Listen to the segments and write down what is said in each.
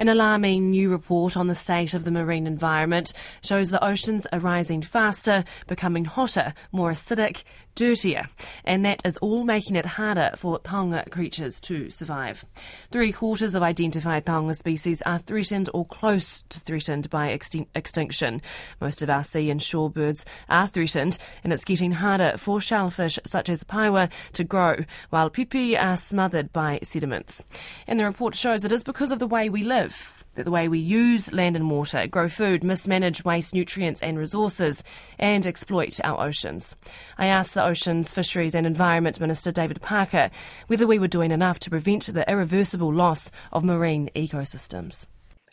An alarming new report on the state of the marine environment shows the oceans are rising faster, becoming hotter, more acidic, dirtier, and that is all making it harder for taonga creatures to survive. Three quarters of identified taonga species are threatened or close to threatened by extinction. Most of our sea and shore birds are threatened, and it's getting harder for shellfish such as pāua to grow, while pipi are smothered by sediments. And the report shows it is because of the way we live the way we use land and water, grow food, mismanage waste nutrients and resources, and exploit our oceans. I asked the Oceans, Fisheries and Environment Minister David Parker whether we were doing enough to prevent the irreversible loss of marine ecosystems.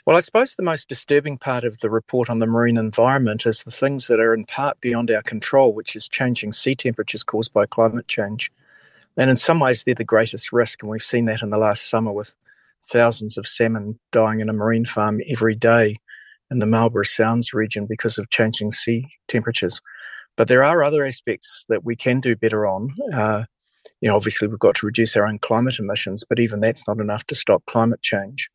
Well, I suppose the most disturbing part of the report on the marine environment is the things that are in part beyond our control, which is changing sea temperatures caused by climate change. And in some ways, they're the greatest risk, and we've seen that in the last summer with thousands of salmon dying in a marine farm every day in the Marlborough Sounds region because of changing sea temperatures. But there are other aspects that we can do better on. Uh, you know, obviously we've got to reduce our own climate emissions, but even that's not enough to stop climate change.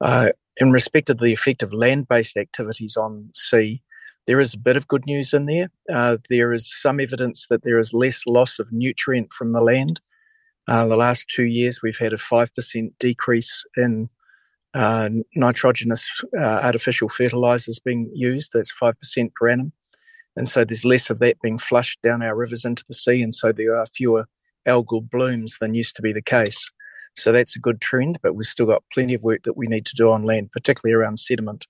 Uh, in respect of the effect of land-based activities on sea, there is a bit of good news in there. Uh, there is some evidence that there is less loss of nutrient from the land uh, the last two years, we've had a 5% decrease in uh, nitrogenous uh, artificial fertilizers being used. That's 5% per annum. And so there's less of that being flushed down our rivers into the sea. And so there are fewer algal blooms than used to be the case. So that's a good trend, but we've still got plenty of work that we need to do on land, particularly around sediment.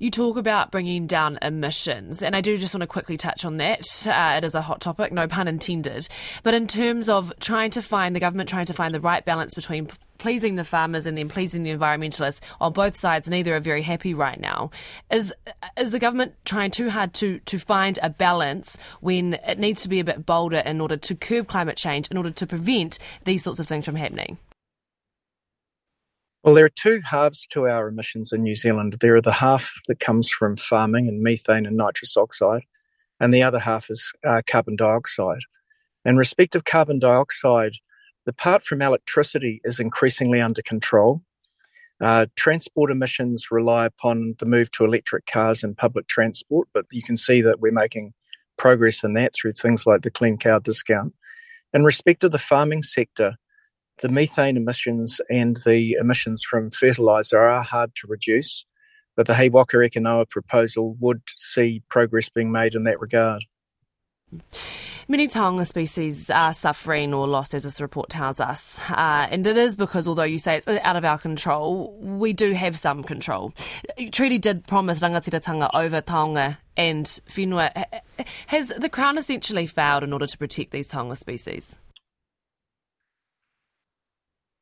You talk about bringing down emissions, and I do just want to quickly touch on that. Uh, it is a hot topic, no pun intended. But in terms of trying to find the government trying to find the right balance between pleasing the farmers and then pleasing the environmentalists on both sides, neither are very happy right now. Is is the government trying too hard to to find a balance when it needs to be a bit bolder in order to curb climate change, in order to prevent these sorts of things from happening? Well, there are two halves to our emissions in New Zealand. There are the half that comes from farming and methane and nitrous oxide, and the other half is uh, carbon dioxide. In respect of carbon dioxide, the part from electricity is increasingly under control. Uh, transport emissions rely upon the move to electric cars and public transport, but you can see that we're making progress in that through things like the Clean Car discount. In respect of the farming sector, the methane emissions and the emissions from fertiliser are hard to reduce, but the He Waka Eke Noa proposal would see progress being made in that regard. Many taonga species are suffering or lost, as this report tells us. Uh, and it is because, although you say it's out of our control, we do have some control. Treaty did promise rangatiratanga over taonga and whenua. Has the Crown essentially failed in order to protect these taonga species?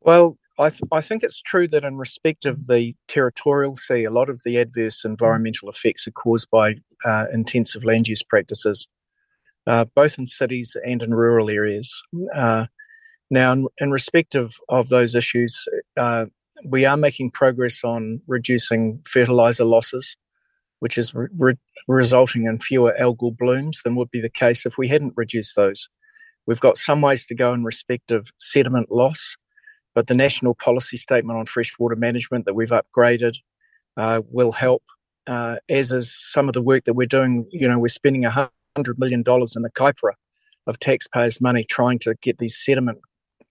Well, I, th- I think it's true that in respect of the territorial sea, a lot of the adverse environmental effects are caused by uh, intensive land use practices, uh, both in cities and in rural areas. Uh, now, in, in, respect of, of those issues, uh, we are making progress on reducing fertilizer losses, which is re- re- resulting in fewer algal blooms than would be the case if we hadn't reduced those. We've got some ways to go in respect of sediment loss. But the national policy statement on freshwater management that we've upgraded uh, will help, uh, as is some of the work that we're doing. You know, we're spending $100 million in the kaipara of taxpayers' money trying to get these sediment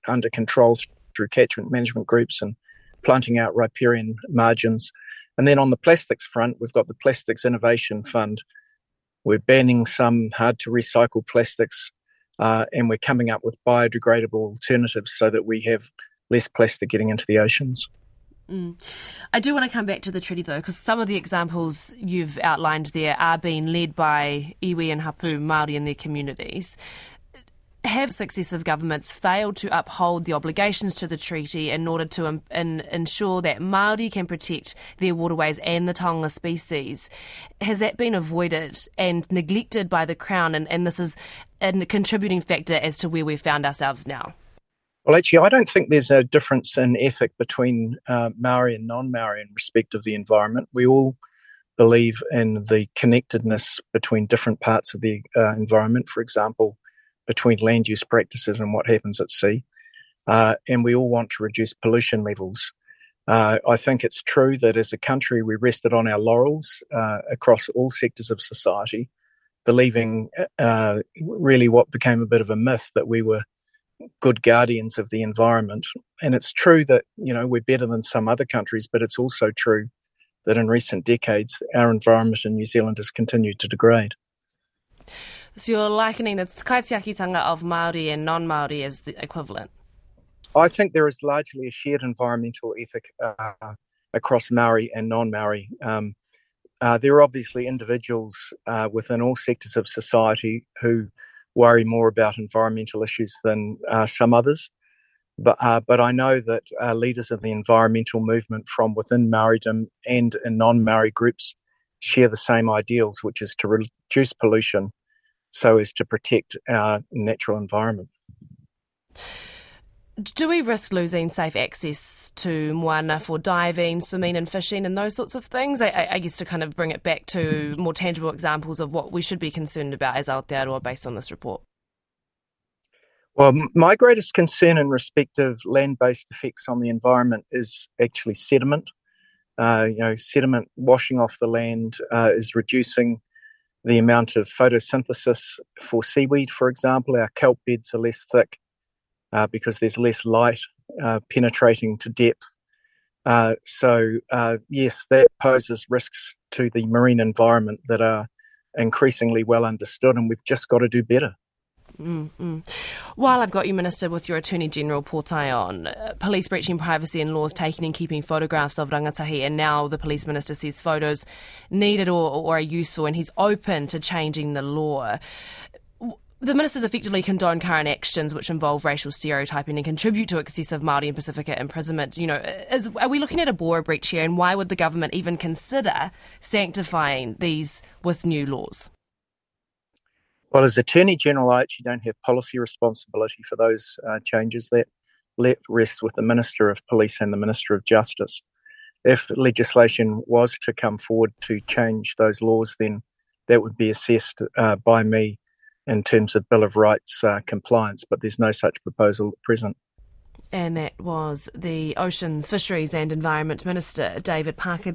under control through catchment management groups and planting out riparian margins. And then on the plastics front, we've got the Plastics Innovation Fund. We're banning some hard to recycle plastics uh, and we're coming up with biodegradable alternatives so that we have less plastic getting into the oceans. Mm. I do want to come back to the treaty though, because some of the examples you've outlined there are being led by iwi and hapu Māori and their communities. Have successive governments failed to uphold the obligations to the treaty in order to in, ensure that Māori can protect their waterways and the taonga species? Has that been avoided and neglected by the Crown, and, and this is a contributing factor as to where we've found ourselves now? Well, actually, I don't think there's a difference in ethic between uh, Maori and non Maori in respect of the environment. We all believe in the connectedness between different parts of the uh, environment, for example, between land use practices and what happens at sea. Uh, and we all want to reduce pollution levels. Uh, I think it's true that as a country we rested on our laurels uh, across all sectors of society, believing uh, really what became a bit of a myth that we were good guardians of the environment. And it's true that, you know, we're better than some other countries, but it's also true that in recent decades, our environment in New Zealand has continued to degrade. So you're likening the kaitiakitanga of Māori and non-Māori as the equivalent? I think there is largely a shared environmental ethic uh, across Maori and non-Maori. Um, uh, there are obviously individuals uh, within all sectors of society who worry more about environmental issues than uh, some others. But uh, but I know that uh, leaders of the environmental movement from within Maoridom and in non-Maori groups share the same ideals, which is to reduce pollution so as to protect our natural environment. Do we risk losing safe access to moana for diving, swimming, and fishing, and those sorts of things? I, I, guess to kind of bring it back to more tangible examples of what we should be concerned about as Aotearoa based on this report. Well, my greatest concern in respect of land-based effects on the environment is actually sediment. Uh, you know, sediment washing off the land uh, is reducing the amount of photosynthesis for seaweed, for example. Our kelp beds are less thick uh, because there's less light uh, penetrating to depth. Uh, so, uh, yes, that poses risks to the marine environment that are increasingly well understood, and we've just got to do better. Mm-hmm. While I've got you, Minister, with your Attorney General Portai on, uh, police breaching privacy and laws taking and keeping photographs of rangatahi, and now the police minister says photos needed or, or are useful, and he's open to changing the law the ministers effectively condone current actions which involve racial stereotyping and contribute to excessive Māori and Pasifika imprisonment. You know, is, are we looking at a BORA breach here, and why would the government even consider sanctifying these with new laws? Well, as Attorney General, I actually don't have policy responsibility for those uh, changes. That let rests with the Minister of Police and the Minister of Justice. If legislation was to come forward to change those laws, then that would be assessed uh, by me in terms of Bill of Rights uh, compliance, but there's no such proposal at present. And that was the Oceans, Fisheries and Environment Minister, David Parker.